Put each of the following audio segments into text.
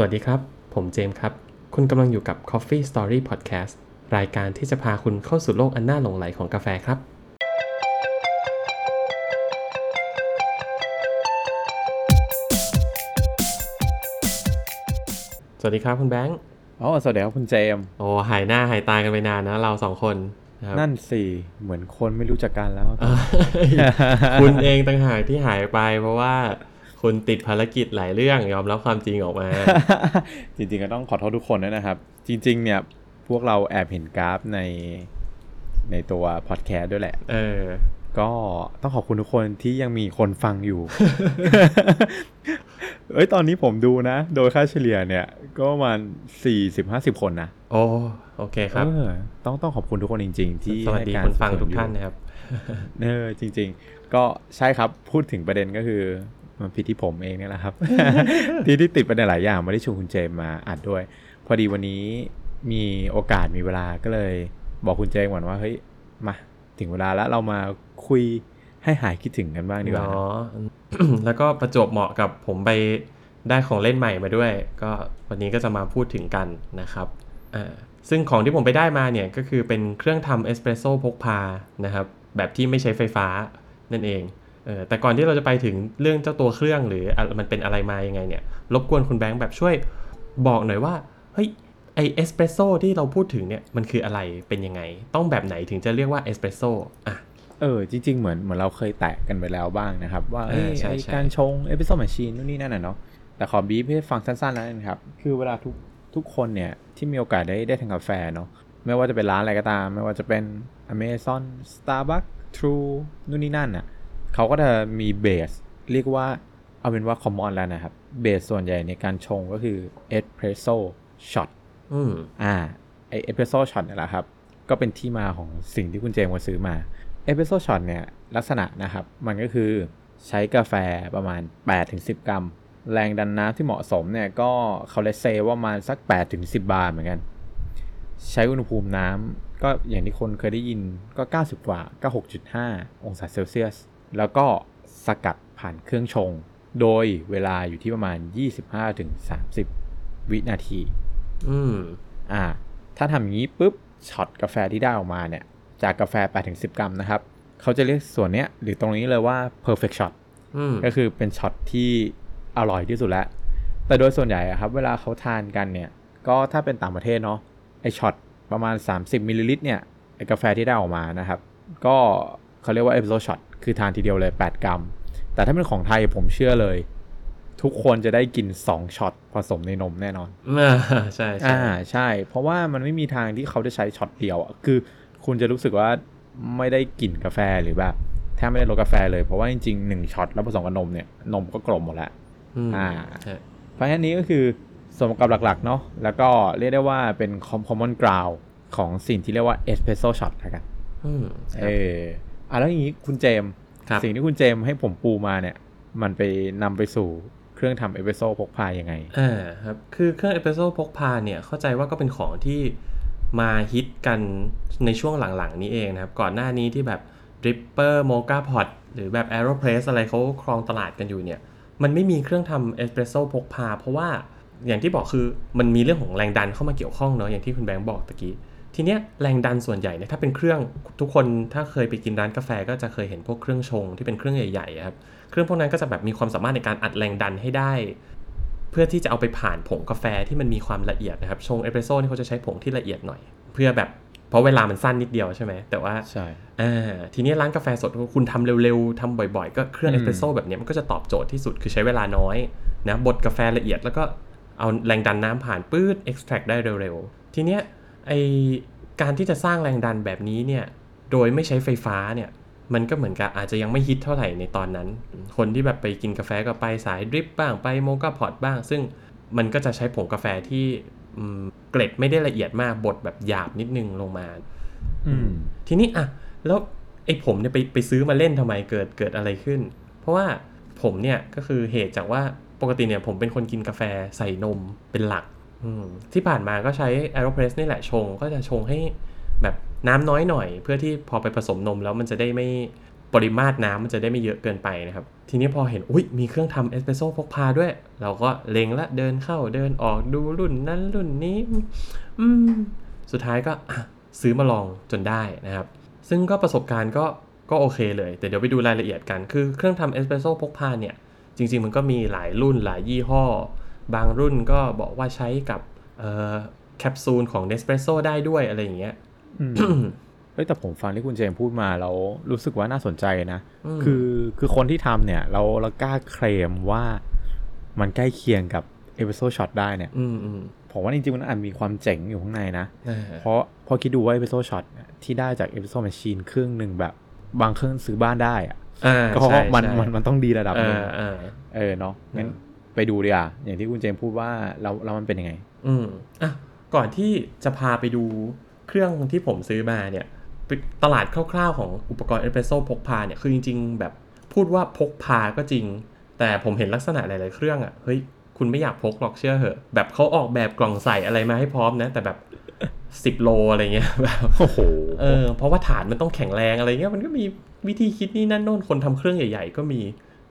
สวัสดีครับ ผมเจมส์ครับ คุณกำลังอยู่กับ Coffee Story Podcast รายการที่จะพาคุณเข้าสู่โลกอันน่าหลงไหลของกาแฟครับ สวัสดีครับคุณแบงค์อ๋อสวัสดีครับคุณเจมส์โอ้หายหน้าหายตากันไปนานนะเราสองคนนะครับนั่นสิเหมือนคนไม่รู้จักกันแล้ว เอ้ยคุณเองต่างหากที่หายไปเพราะว่า คุณติดภารกิจหลายเรื่องยอมรับความจริงออกมา จริงๆก็ต้องขอโทษทุกคนด้วยนะครับ จริง ๆ เนี่ยพวกเราแอบเห็นกราฟในในตัวพอดแคสต์ด้วยแหละ เออ ก็ต้องขอบคุณทุกคนที่ยังมีคนฟังอยู่ เอ้ยตอนนี้ผมดูนะ โดยค่าเฉลี่ยเนี่ย ก็ประมาณสี่สิบห้าสิบคนนะโอ้โอเคครับเออต้องต้องขอบคุณทุกคนจริง ๆ ที่สวัสดีให้ารคนฟังสบสทุกท่านอยู่นะครับเออจริง ๆ ก็ใช่ครับพูดถึงประเด็นก็คือ มันผิดที่ผมเองเนี่ยแหละครับ ที่ที่ติดประเด็นหลายอย่างไม่ได้ชวนคุณเจมมาอัดด้วย พอดีวันนี้มีโอกาสมีเวลาก็เลย บอกคุณเจมก่อนว่าเฮ้ยมาถึงเวลาแล้วเรามาคุยให้หายคิดถึงกันบ้างดีกว่าเนาะแล้วก็ประจวบเหมาะกับผมไปได้ของเล่นใหม่มาด้วย ก็วันนี้ก็จะมาพูดถึงกันนะครับอ่าซึ่งของที่ผมไปได้มาเนี่ยก็คือเป็นเครื่องทำเอสเปรสโซ่พกพานะครับ แบบที่ไม่ใช้ไฟฟ้านั่นเอง เออแต่ก่อนที่เราจะไปถึงเรื่องเจ้าตัวเครื่องหรืออะมันเป็นอะไรมายังไงเนี่ย รบกวนคุณแบงค์แบบช่วยบอกหน่อยว่า เฮ้ย ไอ้เอสเปรสโซ่ที่เราพูดถึงเนี่ย มันคืออะไรเป็นยังไง ต้องแบบไหนถึงจะเรียกว่าเอสเปรสโซ่อะเออ จริง ๆ เหมือนเหมือนเราเคยแตะกันไปแล้วบ้างนะครับ ว่าเออเอ้ยใช่ไอ้ใช่การชง espresso machine นู่นนี่นั่นน่ะเนาะแต่ขอบีบให้ฟังสั้นๆแล้วกันครับ คือเวลาทุกทุกคนเนี่ย ที่มีโอกาสได้ได้ทานกาแฟเนาะไม่ว่าจะเป็นร้านอะไรก็ตาม ไม่ว่าจะเป็น Amazon Starbucks True นู่นนี่นั่นน่ะ เขาก็จะมี base เรียกว่าเอาเป็นว่า common แล้วนะครับ base ส่วนใหญ่ในการชงก็คือ espresso shot อืมอ่าไอ้ espresso shot เนี่ยแหละครับ ก็เป็นที่มาของสิ่งที่คุณเจมส์มาซื้อมา espresso shot เนี่ยลักษณะนะครับ มันก็คือใช้กาแฟประมาณ 8-10 กรัม แรงดันน้ำที่เหมาะสมเนี่ยก็เขาเลเซว่าประมาณสัก 8-10 บาร์เหมือนกัน ใช้อุณหภูมิน้ำก็อย่างที่คนเคยได้ยินก็ 90 กว่าก็6.5 องศาเซลเซียส แล้วก็สกัดผ่านเครื่องชง โดยเวลาอยู่ที่ประมาณ 25-30 วินาที อืมอ่า ถ้าทำอย่างนี้ปุ๊บช็อตกาแฟที่ได้ออกมาเนี่ย จากกาแฟ 8-10 กรัมนะครับ เขาจะเรียกส่วนเนี้ยหรือตรงนี้เลยว่า perfect shot อืมก็คือเป็นช็อตที่อร่อยที่สุดแล้ว แต่โดยส่วนใหญ่อะครับ เวลาเขาทานกันเนี่ย ก็ถ้าเป็นต่างประเทศเนาะไอ้ช็อตประมาณ 30มิลลิลิตรเนี่ยไอ้กาแฟที่ได้ออกมานะครับ ก็เขาเรียกว่า espresso shot คือทานทีเดียวเลย 8 กรัม แต่ถ้าเป็นของไทยผมเชื่อเลย ทุกคนจะได้กิน 2ช็อตผสมในนมแน่นอนอ่าใช่ใช่อ่าใช่ เพราะว่ามันไม่มีทางที่เขาจะใช้ช็อตเดียวอะคือคุณจะรู้สึกว่าไม่ได้กลิ่นกาแฟหรือแบบแทบไม่ได้รสกาแฟเลยเพราะว่าจริงๆหนึ่งช็อตแล้วผสมกับนมเนี่ยนมก็กลบหมดแล้วอืมอ่าใช่เพราะฉะนั้นนี้ก็คือส่วนประกอบหลักๆเนาะแล้วก็เรียกได้ว่าเป็น common ground ของสิ่งที่เรียกว่า espresso shot แล้วกันอืมเออ อะแล้วอย่างนี้คุณเจมส์ครับสิ่งที่คุณเจมส์ให้ผมปูมาเนี่ย มันไปนำไปสู่เครื่องทำเอสเปรสโซ่พกพายังไงอ่าครับคือเครื่องเอสเปรสโซ่พกพาเนี่ยเข้าใจว่าก็เป็นของที่มาฮิตกันในช่วงหลังๆ นี้เองนะครับ ก่อนหน้านี้ที่แบบ Dripper Moka Pot หรือแบบ Aeropress อะไรเขาครองตลาดกันอยู่เนี่ย มันไม่มีเครื่องทำเอสเปรสโซ่พกพา เพราะว่าอย่างที่บอกคือมันมีเรื่องของแรงดันเข้ามาเกี่ยวข้องเนาะอย่างที่คุณแบงค์บอกตะกี้ ทีเนี้ยแรงดันส่วนใหญ่เนี่ยถ้าเป็นเครื่องทุกคนถ้าเคยไปกินร้านกาแฟก็จะเคยเห็นพวกเครื่องชงที่เป็นเครื่องใหญ่ๆอะครับเครื่องพวกนั้นก็จะแบบมีความสามารถในการอัดแรงดันให้ได้ เพื่อที่จะเอาไปผ่านผงกาแฟที่มันมีความละเอียดนะครับชงเอสเปรสโซ่นี่เขาจะใช้ผงที่ละเอียดหน่อย เพื่อแบบเพราะเวลามันสั้นนิดเดียวใช่ไหมแต่ว่าใช่อ่าทีนี้ร้านกาแฟสดคุณทำเร็วๆทำบ่อยๆ ก็เครื่องอืเอสเปรสโซ่แบบเนี้ยมันก็จะตอบโจทย์ที่สุดคือใช้เวลาน้อยนะบดกาแฟละเอียดแล้วก็เอาแรงดันน้ำผ่านปื๊ด extract ได้เร็วๆ ทีเนี้ย ไอ้การที่จะสร้างแรงดันแบบนี้เนี่ย โดยไม่ใช้ไฟฟ้าเนี่ย มันก็เหมือนกับอาจจะยังไม่ฮิตเท่าไหร่ในตอนนั้น คนที่แบบไปกินกาแฟก็ไปสายดริปบ้างไปโมกาพอตบ้าง ซึ่งมันก็จะใช้ผงกาแฟที่อืมเกล็ดไม่ได้ละเอียดมากบดแบบหยาบนิดนึงลงมา อืมทีนี้อะแล้วไอ้ผมเนี่ยไปไปซื้อมาเล่นทำไมเกิดเกิดอะไรขึ้น เพราะว่าผมเนี่ยก็คือเหตุจากว่าปกติเนี่ยผมเป็นคนกินกาแฟใส่นมเป็นหลักอืม ที่ผ่านมาก็ใช้ Aeropress นี่แหละชง ก็จะชงให้แบบน้ำน้อยหน่อย เพื่อที่พอไปผสมนมแล้วมันจะได้ไม่ปริมาตรน้ำมันจะได้ไม่เยอะเกินไปนะครับ ทีนี้พอเห็นอุ้ยมีเครื่องทำเอสเปรสโซ่พกพาด้วย เราก็เล็งละเดินเข้าเดินออกดูรุ่นนั้นรุ่นนี้ อืม สุดท้ายก็ซื้อมาลองจนได้นะครับ ซึ่งก็ประสบการณ์ก็ก็โอเคเลย แต่เดี๋ยวไปดูรายละเอียดกัน คือเครื่องทำเอสเปรสโซ่พกพาเนี่ย จริง ๆ มันก็มีหลายรุ่นหลายยี่ห้อ บางรุ่นก็บอกว่าใช้กับเอ่อแคปซูลของ Nespresso ได้ด้วยอะไรอย่างเงี้ยเฮ้ยแต่ผมฟังที่คุณเจมส์พูดมาแล้วรู้สึกว่าน่าสนใจนะอืมคือคือคนที่ทำเนี่ย เราเรากล้าเคลมว่ามันใกล้เคียงกับเอ s ิโซช็อตได้เนี่ยอืมอืมผมว่าจริงๆมันอาจมีความเจ๋งอยู่ข้างในนะอ่าเพราะพอคิดดูว่าเอ s ิโซช็อตที่ได้จากเอ s ิโซแมชชีนเครื่องหนึ่งแบบบางเครื่องซื้อบ้านได้อะอ่าก็เพราะใช่ว่ามันใช่มันมันต้องดีระดับหนึ่งอะเออเออเนาะงั้นเออ ไปดูดีอะอย่างที่คุณเจมส์พูดว่าเราเรามันเป็นยังไง อืมอะก่อนที่จะพาไปดูเครื่องที่ผมซื้อมาเนี่ยไปตลาดคร่าวๆของอุปกรณ์เอสเปรสโซ่พกพาเนี่ยคือจริง ๆ แบบพูดว่าพกพาก็จริง แต่ผมเห็นลักษณะหลายๆเครื่องอะ่ะเฮ้ยคุณไม่อยากพกหรอกเชื่อเหอะ แบบเขาออกแบบกล่องใส่อะไรมาให้พร้อมนะ แต่แบบ10โลอะไรเงี้ยแบบโอ้โหเออเพราะว่าฐานมันต้องแข็งแรงอะไรเงี้ยมันก็มีวิธีคิดนี่นั่นโน่นคนทำเครื่องใหญ่ ๆ ก็มี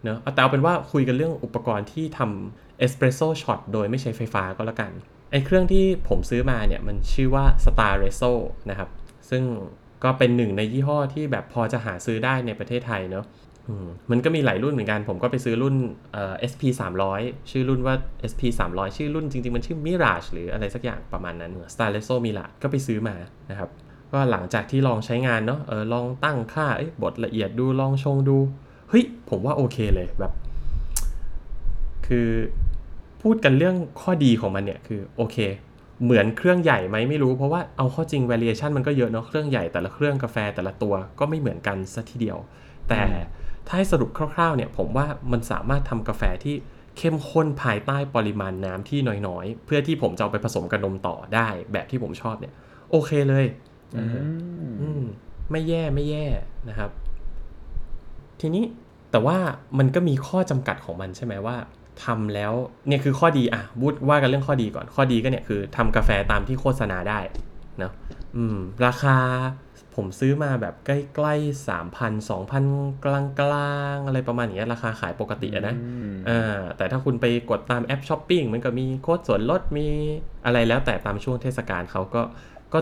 เนอะเอาแต่เอาเป็นว่าคุยกันเรื่องอุปกรณ์ที่ทำเอสเปรสโซ่ช็อตโดยไม่ใช้ไฟฟ้าก็แล้วกัน ไอ้เครื่องที่ผมซื้อมาเนี่ยมันชื่อว่า Star r e s o นะครับ ซึ่งก็เป็นหนึ่งในยี่ห้อที่แบบพอจะหาซื้อได้ในประเทศไทยเนอะมันก็มีหลายรุ่นเหมือนกัน ผมก็ไปซื้อรุ่นเอ่อ SP 300 ชื่อรุ่นว่า SP 300 ชื่อรุ่นจริง ๆ มันชื่อ Mirage หรืออะไรสักอย่างประมาณนั้น Star r e s o Mirage ก็ไปซื้อมานะครับ ก็หลังจากที่ลองใช้งานเนาะเออลองตั้งค่าบทละเอียดดูลองชงดู เฮ้ยผมว่าโอเคเลยแบบ คือพูดกันเรื่องข้อดีของมันเนี่ยคือโอเค เหมือนเครื่องใหญ่ไหมไม่รู้เพราะว่าเอาเข้อจริง variation มันก็เยอะเนาะเครื่องใหญ่แต่ละเครื่องกาแฟแต่ละตัวก็ไม่เหมือนกันซะทีเดียว แต่ถ้าให้สรุปคร่าวๆเนี่ยผมว่ามันสามารถทำกาแฟที่เข้มข้นภายใต้ปริมาณน้ำที่น้อยๆ เพื่อที่ผมจะเอาไปผสมกับนมต่อได้แบบที่ผมชอบเนี่ย โอเคเลยอืมอืมไม่แย่ไม่แย่นะครับ ทีนี้แต่ว่ามันก็มีข้อจำกัดของมันใช่ไหมว่าทำแล้วเนี่ยคือข้อดีอะพูดว่ากันเรื่องข้อดีก่อนข้อดีก็เนี่ยคือทำกาแฟตามที่โฆษณาได้เนาะอืมราคาผมซื้อมาแบบใกล้ๆสามพันสองพันกลางๆอะไรประมาณอย่างเงี้ยราคาขายปกติอะนะอืมอ่าแต่ถ้าคุณไปกดตามแอปช้อปปิ้งมันก็มีโค้ดส่วนลดมีอะไรแล้วแต่ตามช่วงเทศกาลเขาก็ก็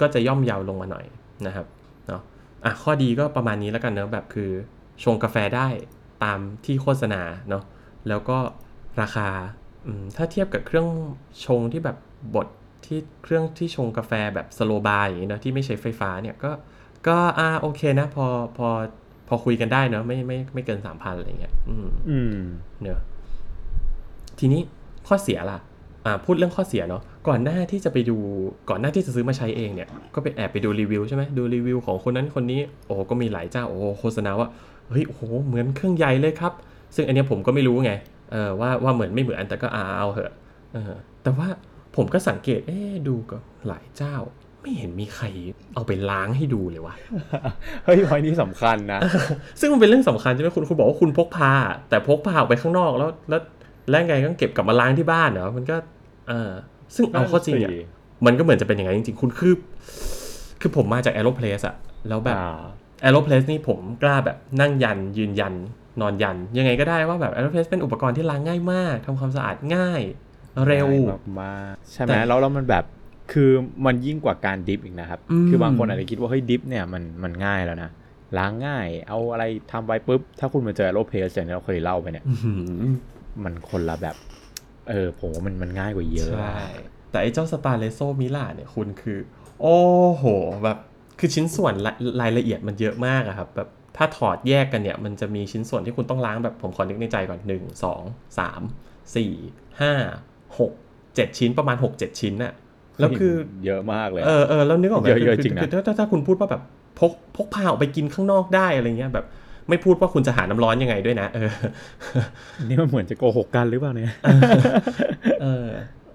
ก็จะย่อมเยาวลงมาหน่อยนะครับเนาะอะข้อดีก็ประมาณนี้แล้วกันเนอะแบบคือ ชงกาแฟได้ตามที่โฆษณาเนาะแล้วก็ราคาอืมถ้าเทียบกับเครื่องชงที่แบบบดที่เครื่องที่ชงกาแฟแบบสโลบาร์อย่างนี้เนอะที่ไม่ใช้ไฟฟ้าเนี่ยก็ก็อ่าโอเคนะ พอพอพอคุยกันได้เนอะไม่ไม่ไม่เกินสามพันอะไรเงี้ยอืมอืมเนอะทีนี้ข้อเสียล่ะอ่าพูดเรื่องข้อเสียเนาะก่อนหน้าที่จะไปดูก่อนหน้าที่จะซื้อมาใช้เองเนี่ยก็ไปแอบไปดูรีวิวใช่ไหมดูรีวิวของคนนั้นคนนี้โอ้ก็มีหลายเจ้าโอ้โฆษณาว่า เฮ้ยโอ้โหเหมือนเครื่องใหญ่เลยครับ ซึ่งอันเนี้ยผมก็ไม่รู้ไงเออว่าว่าเหมือนไม่เหมือนแต่ก็อาเอาเหอะเออแต่ว่าผมก็สังเกตเอ๊ะดูก็หลายเจ้า ไม่เห็นมีใครเอาไปล้างให้ดูเลยวะเฮ้ยพอยนี้สำคัญนะ ซึ่งมันเป็นเรื่องสำคัญใช่ไหมคุณคุณบอกว่าคุณพกพา แต่พกพาออกไปข้างนอกแล้วแล้วแล้วไงก็เก็บกลับมาล้างที่บ้านเหรอมันก็เออซึ่งเอาเข้อจริงอะมันก็เหมือนจะเป็นอย่างนั้นจริงๆ คุณคือ คือผมมาจาก Aeropress อะแล้วแบบ อ่า Aeropress นี่ผมกล้าแบบนั่งยันยืนยันนอนยัน ยังไงก็ได้ว่าแบบ Aeropress เป็นอุปกรณ์ที่ล้างง่ายมากทำความสะอาดง่าย เร็วง่ายมากๆใช่ไหมแต่แล้วแล้วมันแบบคือมันยิ่งกว่าการ drip อีกนะครับอืมคือบางคนอาจจะคิดว่าเฮ้ย drip เนี่ยมันมันง่ายแล้วนะล้างง่าย เอาอะไรทำไปปุ๊บ ถ้าคุณมาเจอ Aeropress อย่างที่เราเคยเล่าไปเนี่ยอื้อหือมันคนละแบบ เออผมว่ามันมันง่ายกว่าเยอะใช่แต่ไอ้เจ้า Staresso Mirage เนี่ยคุณคือ โอ้โหแบบ คือชิ้นส่วนรายรายละเอียดมันเยอะมากอะครับแบบถ้าถอดแยกกันเนี่ย มันจะมีชิ้นส่วนที่คุณต้องล้างแบบผมขอนึกในใจก่อน 1 2 3 4 5 6 7 ชิ้นประมาณ 6 7 ชิ้นน่ะแล้วคือเยอะมากเลย เออเออแล้วนึกออกไหมเยอะคืเยอะคืจริงนะคือถ้าถ้าถ้าคุณพูดว่าแบบพกพกพาออกไปกินข้างนอกได้อะไรเงี้ยแบบไม่พูดว่าคุณจะหาน้ำร้อนยังไงด้วยนะ เออ นี่มันเหมือนจะโกหกกันหรือเปล่าเนี่ย เออ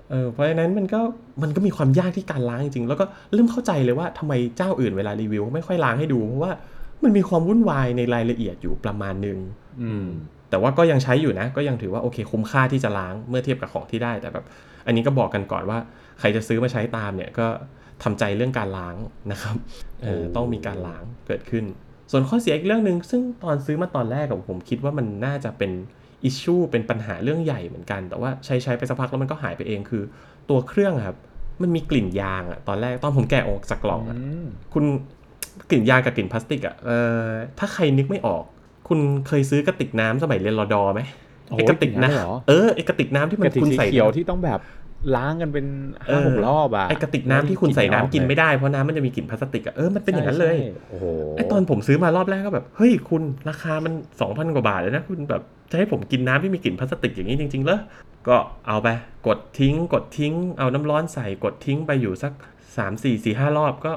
เออเพราะฉะนั้นมันก็มันก็มีความยากที่การล้างจริงๆแล้วก็เริ่มเข้าใจเลยว่าทำไมเจ้าอื่นเวลารีวิว ไม่ค่อยล้างให้ดู เพราะว่ามันมีความวุ่นวายในรายละเอียดอยู่ประมาณหนึ่งอืมแต่ว่าก็ยังใช้อยู่นะ ก็ยังถือว่าโอเคคุ้มค่าที่จะล้างเมื่อเทียบกับของที่ได้แต่แบบอันนี้ก็บอกกันก่อนว่า ใครจะซื้อมาใช้ตามเนี่ยก็ทำใจเรื่องการล้างนะครับเออโอ้ต้องมีการล้างเกิดขึ้น ส่วนข้อเสียอีกเรื่องหนึ่งซึ่งตอนซื้อมาตอนแรกกับผมคิดว่ามันน่าจะเป็น อิชชูเป็นปัญหาเรื่องใหญ่เหมือนกัน แต่ว่าใช้ใช้ไปสักพักแล้วมันก็หายไปเองคือ ตัวเครื่องอะครับ มันมีกลิ่นยางอะตอนแรกตอนผมแกะออกจากกล่องอะอืมคุณกลิ่นยางกับกลิ่นพลาสติกอะเออถ้าใครนึกไม่ออก คุณเคยซื้อกระติกน้ำสมัยเรียนรอดอไหมโอ้ไอกระติกลิ่นนั้นเลยเหรอน้ำเออไอกระติกน้ำที่มักนระติกคุณสีใส่เขียวที่ต้องแบบล้างกันเป็นเอห้าอหกรอบอะไอกระติกน้ำที่คุณใส่น้ำกินไม่ได้เพราะน้ำมันจะมีกลิ่นพลาสติกอะเออมันเป็นอย่างนั้นเลยใช่โอ้โหไอตอนผมซื้อมารอบแรกก็แบบเฮ้ยคุณราคามัน2,000กว่าบาทเลยนะคุณแบบ จะให้ผมกินน้ำที่มีกลิ่นพลาสติกอย่างนี้จริงๆเหรอก็เอาไปกดทิ้ง กดทิ้ง เอาน้ำร้อนใส่กดทิ้งไปอยู่สัก 3 4 4 5 รอบก็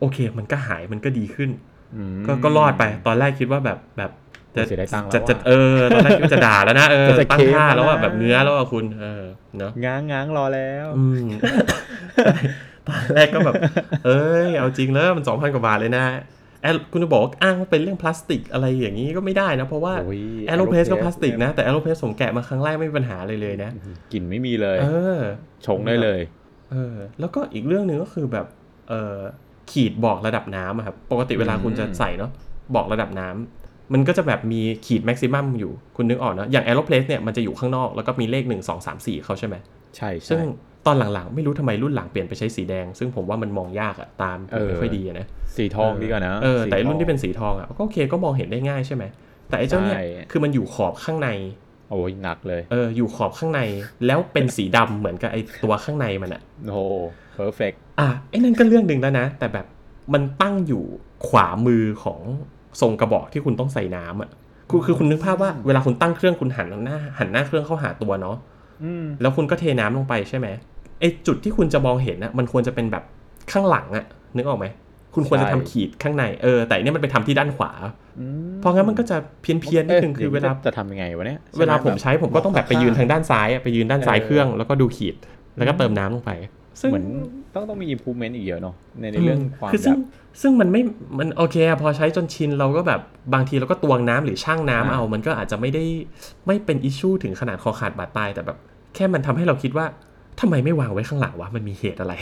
โอเค มันก็หายมันก็ดีขึ้นอืมก็ก็รอดไปตอนแรกคิดว่าแบบแบบจะเสียดายตังค์แล้วจะอะจะเออตอนแรกคิดว่าจะด่าแล้วนะเออจะตั้งเคลมท่าแล้วว่าแล้วนะแบบเนื้อแล้วว่าคุณเออเนาะง้างง้างรอแล้วอืมตอนแรกก็แบบ เอ้ยเอาจริงแล้วมันสองพันกว่าบาทเลยนะ แอลคุณจะบอกว่าอ้างว่าเป็นเรื่องพลาสติกอะไรอย่างนี้ก็ไม่ได้นะ เพราะว่าโอ้ย Aeropress ก็ Aeropress พลาสติกนะ แต่ Aeropress ผมแกะมาครั้งแรกไม่มีปัญหาเลยเลยนะกลิ่นไม่มีเลย เออ ชงได้เลย เออ แล้วก็อีกเรื่องหนึ่งก็คือแบบเออขีดบอกระดับน้ำอะครับปกติเวลาคุณจะใส่เนาะบอกระดับน้ำมันก็จะแบบมีขีดแม็กซิมัมอยู่คุณนึกออกเนอะอย่างแอโรเพสเนี่ยมันจะอยู่ข้างนอกแล้วก็มีเลข1 2 3 4เขาใช่ไหมใช่ซึ่ใช่ง ตอนหลังๆ ไม่รู้ทำไมรุ่นหลังเปลี่ยนไปใช้สีแดง ซึ่งผมว่ามันมองยากอะตามเออไม่ค่อยดีอะนะสีทองดีกว่านะเออแต่ไอ้สีทองรุ่นที่เป็นสีทองอะก็โอเคก็มองเห็นได้ง่ายใช่ไหมแต่ไอ้เจ้าเนี่ยใช่คือมันอยู่ขอบข้างในโอ้ยหนักเลยเอออยู่ขอบข้างในแล้วเป็นสีดำเหมือนกับไอ้ตัวข้างในมันอะโอ้เพอร์เฟกอะไอ้นั่นก็เรื่องหนึ่งแล้วนะ แต่แบบมันตั้งอยู่ขวามือของทรงกระบอกที่คุณต้องใส่น้ำอะคือคือคุณนึกภาพว่าเวลาคุณตั้งเครื่องคุณหันหน้าหันหน้าเครื่องเข้าหาตัวเนาะอืม แล้วคุณก็เทน้ำลงไปใช่ไหมไอจุดที่คุณจะมองเห็นนะมันควรจะเป็นแบบข้างหลังอะนึกออกไหมคุณควรจะทำขีดข้างในเออแต่อันเนี่ยมันไปทำที่ด้านขวาอืมเพราะงั้นมันก็จะเพี้ยนเพียนๆนิดนึงเะคือเวลาจะทำยังไงวะเนี่ยเวลาผมแบบใช้ผมก็ต้องแบบไปยืนทางด้านซ้ายอะไปยืนด้านซ้ายเออเครื่องแล้วก็ดูขีดแล้วก็เติมน้ำลงไปซึ่งเหมือนต้องต้องมี improvement อีกเยอะเนาะในในเรื่องความคือแบซึ่งบซึ่งมันไม่มันโอเคอะพอใช้จนชินเราก็แบบบางทีเราก็ตวงน้ำหรือช่างน้ำอ่าเอา มันก็อาจจะไม่ได้ไม่เป็นอิชชูถึงขนาดคอขาดบาดตายแต่แบบ แค่มันทำให้เราคิดว่าทำไมไม่วางไว้ข้างหลังวะมันมีเหตุอะไร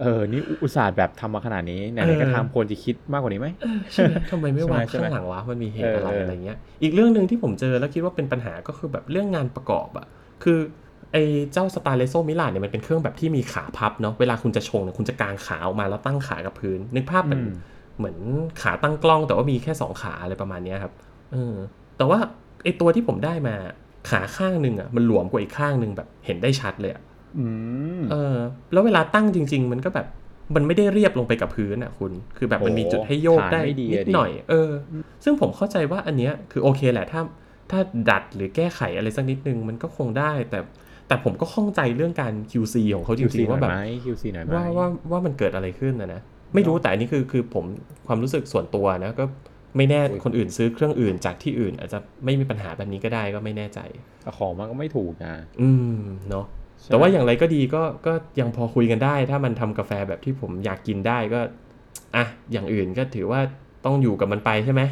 เออ นี่อุตส่าห์แบบทำมาขนาดนี้ไหนๆเออก็ทำควรจะคิดมากกว่านี้ไหมใช่ไหมทำไมไม่วางใช่ไหมข้างหลังวะมันมีเหตุอะไรเออเออออะไรเงี้ย อีกเรื่องหนึ่งที่ผมเจอแล้วคิดว่าเป็นปัญหาก็คือแบบเรื่องงานประกอบอะคือไอ้เจ้า Staresso Mirage เนี่ยมันเป็นเครื่องแบบที่มีขาพับเนาะเวลาคุณจะชงเนี่ยคุณจะกางขาออกมาแล้วตั้งขากับพื้น นึกภาพเหมือนอืมเหมือนขาตั้งกล้องแต่ว่ามีแค่สองขาอะไรประมาณเนี้ยครับเออแต่ว่าไอ้ตัวที่ผมได้มา ขาข้างหนึ่งอะมันหลวมกว่าอีกข้างหนึ่งแบบเห็นได้ชัดเลยอะอืมเออ แล้วเวลาตั้งจริง ๆ มันก็แบบมันไม่ได้เรียบลงไปกับพื้นอะคุณ คือแบบมันมีจุดให้โยกได้ฐานไม่ดีนิอะดดิหน่อย เออ ซึ่งผมเข้าใจว่าอันเนี้ยคือโอเคแหละถ้าถ้าดัดหรือแก้ไขอะไรสักนิดนึงมันก็คงได้ แต่แต่ผมก็ข้องใจเรื่องการ QC ของเขาจ QC ริงๆหน่อว่ายแบบไหม QC หน่อยไหมว่าว่าว่ามันเกิดอะไรขึ้นนะนะไม่รู้แต่อันนี้คือคือผมความรู้สึกส่วนตัวนะก็ ไม่แน่โอ้ยคนอื่นซื้อเครื่องอื่นจากที่อื่น อาจจะไม่มีปัญหาแบบนี้ก็ได้ก็ไม่แน่ใจแต่ของมันก็ไม่ถูกนะอืมเนาะแต่ว่าอย่างไรก็ดีก็ก็ยังพอคุยกันได้ ถ้ามันทำกาแฟแบบที่ผมอยากกินได้ก็อะอย่างอื่นก็ถือว่าต้องอยู่กับมันไปใช่ไหม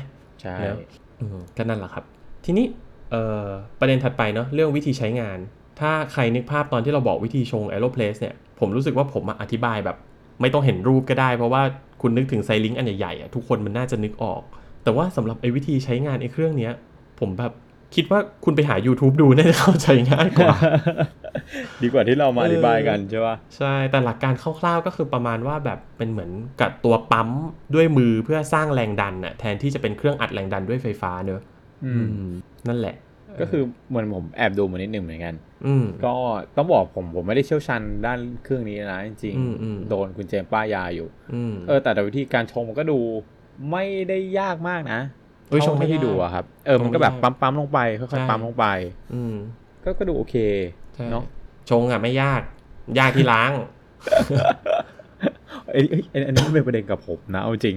ใช่แล้วอืมก็นั่นแหละครับ ทีนี้เอ่อประเด็นถัดไปเนาะเรื่องวิธีใช้งาน ถ้าใครนึกภาพตอนที่เราบอกวิธีชง Aeropress เนี่ยผมรู้สึกว่าผมอะอธิบายแบบ ไม่ต้องเห็นรูปก็ได้ เพราะว่าคุณนึกถึงไซลิงอันใหญ่ๆอะทุกคนมันน่าจะนึกออก แต่ว่าสำหรับไอ้วิธีใช้งานไอ้เครื่องเนี้ย ผมแบบคิดว่าคุณไปหา YouTube ดูน่าจะเข้าใจง่ายกว่า ดีกว่าที่เรามาเอออธิบายกันใช่ป่ะ ใช่ แต่หลักการคร่าวๆก็คือประมาณว่าแบบเป็นเหมือนกับตัวปั๊มด้วยมือเพื่อสร้างแรงดันน่ะแทนที่จะเป็นเครื่องอัดแรงดันด้วยไฟฟ้าเนอะอืมมนั่นแหละ ก็คือเหมือนผมแอบดูมานิดหนึ่งเหมือนกันอืมก็ต้องบอกผมผมไม่ได้เชี่ยวชาญด้านเครื่องนี้นะจริงอืมอืมโดนคุณเจมส์ป้ายยาอยู่อืมเออแต่แต่วิธีการชงมันก็ดู ไม่ได้ยากมากนะเอ้ยชงไม่เท่าที่ยากดูอะครับ เออมันก็แบบชงไม่ยากปั๊มปั๊มลงไปค่ใช่อยๆปั๊มลงไป อืมก็ก็ดูโอเคใช่เนาะชงอะไม่ยาก ยากที่ล้างเอ้ยเอ้ยอันอันนี้เป็นประเด็นกับผมนะเอาจริง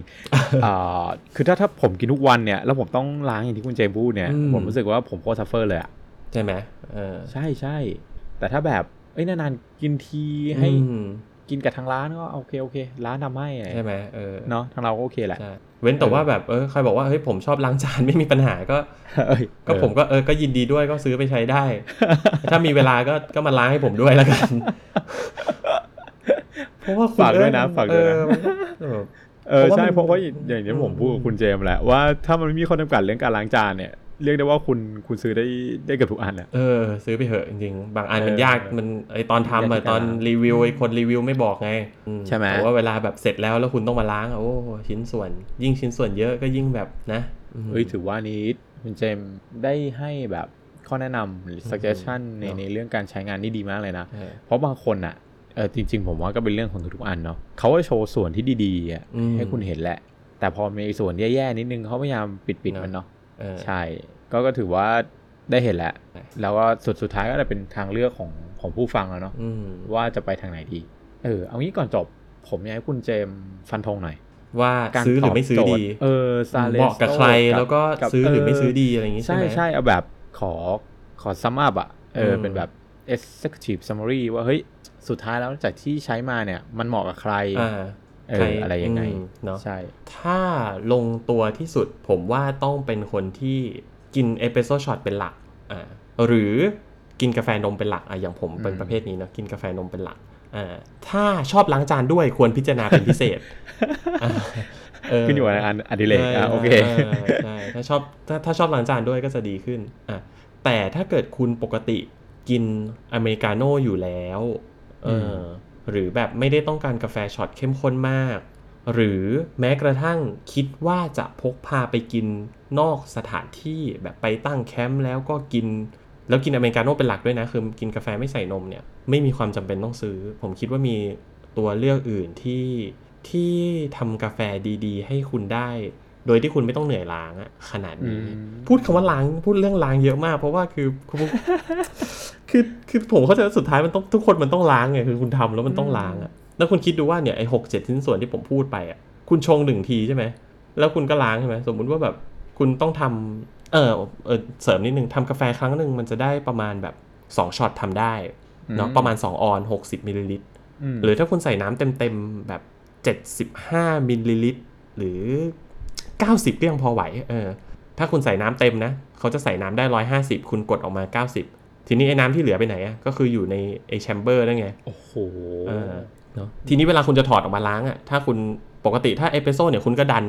อ่าคือถ้าถ้าผมกินทุกวันเนี่ยแล้วผมต้องล้างอย่างที่คุณเจมส์พูดเนี่ยอืมผมรู้สึกว่าผมโคตร suffer เลยอะใช่ไหมเออใช่ใช่แต่ถ้าแบบเอ้ยนานๆกินทีให้อืม กินกับทางร้านก็โอเคโอเค ร้านทำให้อะไรใช่ไหมเออเนาะทางเราก็โอเคแหละใช่เว้นแต่ว่าแบบเออใครบอกว่าเฮ้ยผมชอบล้างจานไม่มีปัญหาก็เอ้ยก็ผมก็เออก็ยินดีด้วยก็ซื้อไปใช้ได้ ถ้ามีเวลาก็ก็มาล้างให้ผมด้วยแล้วกันเพราะว่าคุณฝากด้วยนะเอ้ฝากด้วยนะเออมันก็เออเออใช่มันเพราะว่าอย่างที่ผมพูดกับคุณเจมส์แหละว่าถ้ามันไม่มีข้อจำกัดเรื่องการล้างจานเนี่ย เรียกได้ว่าคุณคุณซื้อได้ได้เกือบทุกอันอะเออซื้อไปเถอะจริงๆ บางอันมันเออยากมันไอตอนทำยาอะกที่ตอนจะรีวิวไอคนรีวิวไม่บอกไงอืใช่ไหมแต่ว่าเวลาแบบเสร็จแล้วแล้วคุณต้องมาล้างอะโอ้ชิ้นส่วน ยิ่งชิ้นส่วนเยอะก็ยิ่งแบบนะอืมเฮ้ยถือว่านี้คุณเจมส์ได้ให้แบบข้อแนะนำหรือ suggestion ในเนอะในเรื่องการใช้งานนี่ดีมากเลยนะเออเพราะบางคนอะเออจริง ๆ ผมว่าก็เป็นเรื่องของทุกๆอันเนาะเขาก็โชว์ส่วนที่ดีๆอะอืมให้คุณเห็นแหละ แต่พอมีส่วนแย่ๆนิดนึงเขาพยายามปิดๆมันเนาะเออ ใช่ก็ก็ถือว่าได้เห็นแล้วใช่แล้วก็สุดสุดท้ายก็จะเป็นทางเลือกของของผู้ฟังแล้วเนาะอืมว่าจะไปทางไหนดี เออ เอางี้ก่อนจบ ผมอยากให้คุณเจมส์ฟันธงหน่อย ว่าการซื้อหรือไม่ซื้อตบโจทดีย์เออซาเลเหมาะกับใครแล้วก็ซื้อหรือไม่ซื้อดีอะไรอย่างงี้ใช่ใช่ไหมใช่เอาแบบขอขอ sum up อะเอออืมเป็นแบบ executive summary ว่าเฮ้ย สุดท้ายแล้วจากที่ใช้มาเนี่ย มันเหมาะกับใครอ่า เอออะไรยังไงเนาะใช่ถ้าลงตัวที่สุดผมว่าต้องเป็นคนที่กินเอสเปรสโซช็อตเป็นหลักอ่าหรือกินกาแฟนมเป็นหลักอะอย่างผมเป็นอืมประเภทนี้เนอะกินกาแฟนมเป็นหลักอ่าถ้าชอบล้างจานด้วยควรพิจารณาเป็นพิเศษอ่าขึ้นอยู่กับงานอดิเรกอะโอเคใช่ถ้าชอบถ้าถ้าชอบล้างจานด้วยก็จะดีขึ้นอะแต่ถ้าเกิดคุณปกติกินอเมริกาโน่อยู่แล้วเอออ หรือแบบไม่ได้ต้องการกาแฟช็อตเข้มข้นมาก หรือแม้กระทั่งคิดว่าจะพกพาไปกินนอกสถานที่แบบไปตั้งแคมป์แล้วก็กิน แล้วกินอเมริกาโน่เป็นหลักด้วยนะ คือกินกาแฟไม่ใส่นมเนี่ยไม่มีความจำเป็นต้องซื้อ ผมคิดว่ามีตัวเลือกอื่นที่ที่ทำกาแฟดี ๆ ให้คุณได้ โดยที่คุณไม่ต้องเหนื่อยล้างอะขนาดนี้อืมพูดคำว่าล้างพูดเรื่องล้างเยอะมาก เพราะว่าคือคือคือคือผมเข้าใจว่าสุดท้ายมันต้องทุกคนมันต้องล้างไงคือคุณทำแล้วมันต้องล้างอะแล้วคุณคิดดูว่าเนี่ยไอ้หกเจ็ดชิ้นส่วนที่ผมพูดไปอะคุณชงหนึ่งทีใช่ไหมแล้วคุณก็ล้างใช่ไหมสมมุติว่าแบบคุณต้องทำเออเออเสริมนิดนึงทำกาแฟครั้งหนึ่งมันจะได้ประมาณแบบสองช็อตทำได้เนาะอืมประมาณสองออนซ์หกสิบมิลลิลิตรหรือถ้าคุณใส่น้ำเต็มๆแบบ75มิลลิลิตรหรือ 90 ก็ยังพอไหวเออถ้าคุณใส่น้ำเต็มนะเขาจะใส่น้ำได้ 150 คุณกดออกมา 90 ทีนี้ไอ้น้ำที่เหลือไปไหนอะก็คืออยู่ในไอ้ chamber นั่นไงโอ้โหเออเนอะทีนี้เวลาคุณจะถอดออกมาล้างอะถ้าคุณปกติถ้าเอสเปรสโซ่เนี่ยคุณก็ดัน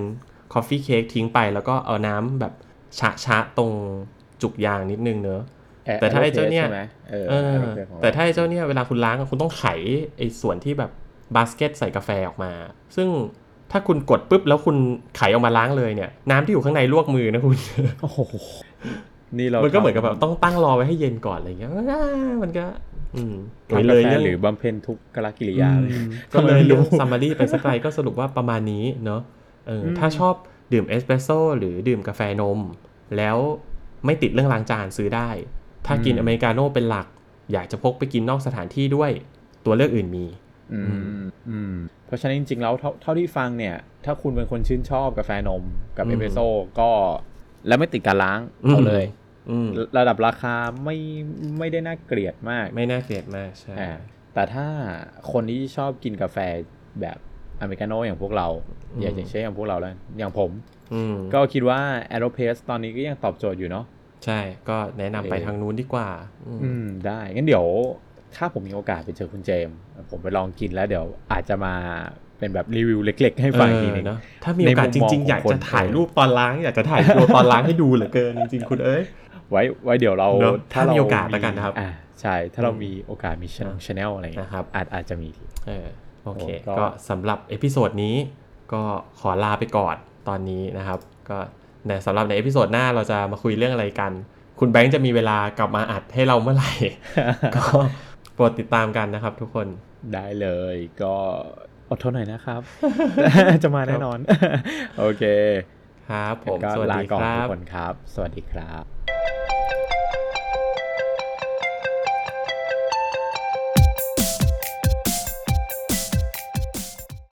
coffee cake ทิ้งไปแล้วก็เอาน้ำแบบชะชะๆตรงจุกยางนิดนึงเนอะแต่ถ้าไอ้เจ้าเนี่ยใช่ไหมเออเออ Aeropress ของรแต่ถ้าไอ้เจ้าเนี่ยเวลาคุณล้างอะคุณต้องไขไอ้ส่วนที่แบบบาสเกตใส่กาแฟออกมา ซึ่ง ถ้าคุณกดปุ๊บแล้วคุณไขออกมาล้างเลยเนี่ย น้ำที่อยู่ข้างในลวกมือนะคุณโอ้โหนี่เรา มันก็เหมือนทำกับแบบต้องตั้งรอไว้ให้เย็นก่อนอะไรเงี้ยอ่ามันก็ อืมทำเลกายแฟเรื่องหรือบำเพ็ญทุกรกิริยาเลยอืมก็เลยเรื่อง summary ไปสักไกลก็สรุปว่าประมาณนี้เนาะเอออืมถ้าชอบดื่มเอสเปรสโซ่หรือดื่มกาแฟนม แล้วไม่ติดเรื่องล้างจานซื้อได้ ถ้ากินอเมริกาโน่เป็นหลัก อยากจะพกไปกินนอกสถานที่ด้วย ตัวเลือกอื่นมี อืมอืมเพราะฉะนั้นจริงๆแล้วเท่าเท่าที่ฟังเนี่ย ถ้าคุณเป็นคนชื่นชอบกาแฟนมกับอืมเอสเปรสโซ่ก็แล้วไม่ติดการล้างอืมเอาเลยอืมระดับราคาไม่ไม่ได้น่าเกลียดมาก ไม่น่าเกลียดมากใช่อ่าแต่ถ้าคนที่ชอบกินกาแฟแบบอเมริกาโน่อย่างพวกเรา อย่างเช่นอย่างพวกเราแล้ว อย่างผมอืมก็คิดว่า a e r o p a c e ตอนนี้ก็ยังตอบโจทย์อยู่เนาะใช่ก็แนะนำไปเออทางนู้นดีกว่า อืมอืมได้งั้นเดี๋ยว ถ้าผมมีโอกาสไปเจอคุณเจมส์ผมไปลองกินแล้วเดี๋ยวอาจจะมาเป็นแบบรีวิวเล็ก ๆ ให้ฟังอีกทีหนึงเเนอะถ้ามีโอกาสในจมุมมองริง ๆ อยากของคนจะถ่ายรูปตอนล้าง อยากจะถ่ายตัวตอนล้างให้ดูเหลือเกินจริงๆคุณเอ้ยไว้ไว้เดี๋ยวเราเนอะถ้ามีโอกาสแล้วกันนะครับอ่าใช่ถ้าเราอืมมีโอกาสมีช่อง channel อะไรเงี้ยนะครับอาจอาจจะมีทีเออโอเคโอ้ก็ก็สำหรับ episode นี้ก็ขอลาไปก่อนตอนนี้นะครับ ก็ในสำหรับใน episode หน้าเราจะมาคุยเรื่องอะไรกัน คุณแบงค์จะมีเวลากลับมาอัดให้เราเมื่อไหร่ก็โปร ดติดตามกันนะครับทุกคนได้เลยก็อดทนหน่อยนะครับ จะมาแน่นอน โอเค ครับผมก็สวัสดีลาก่อนครัทุกคนครับ สวัสดีครับ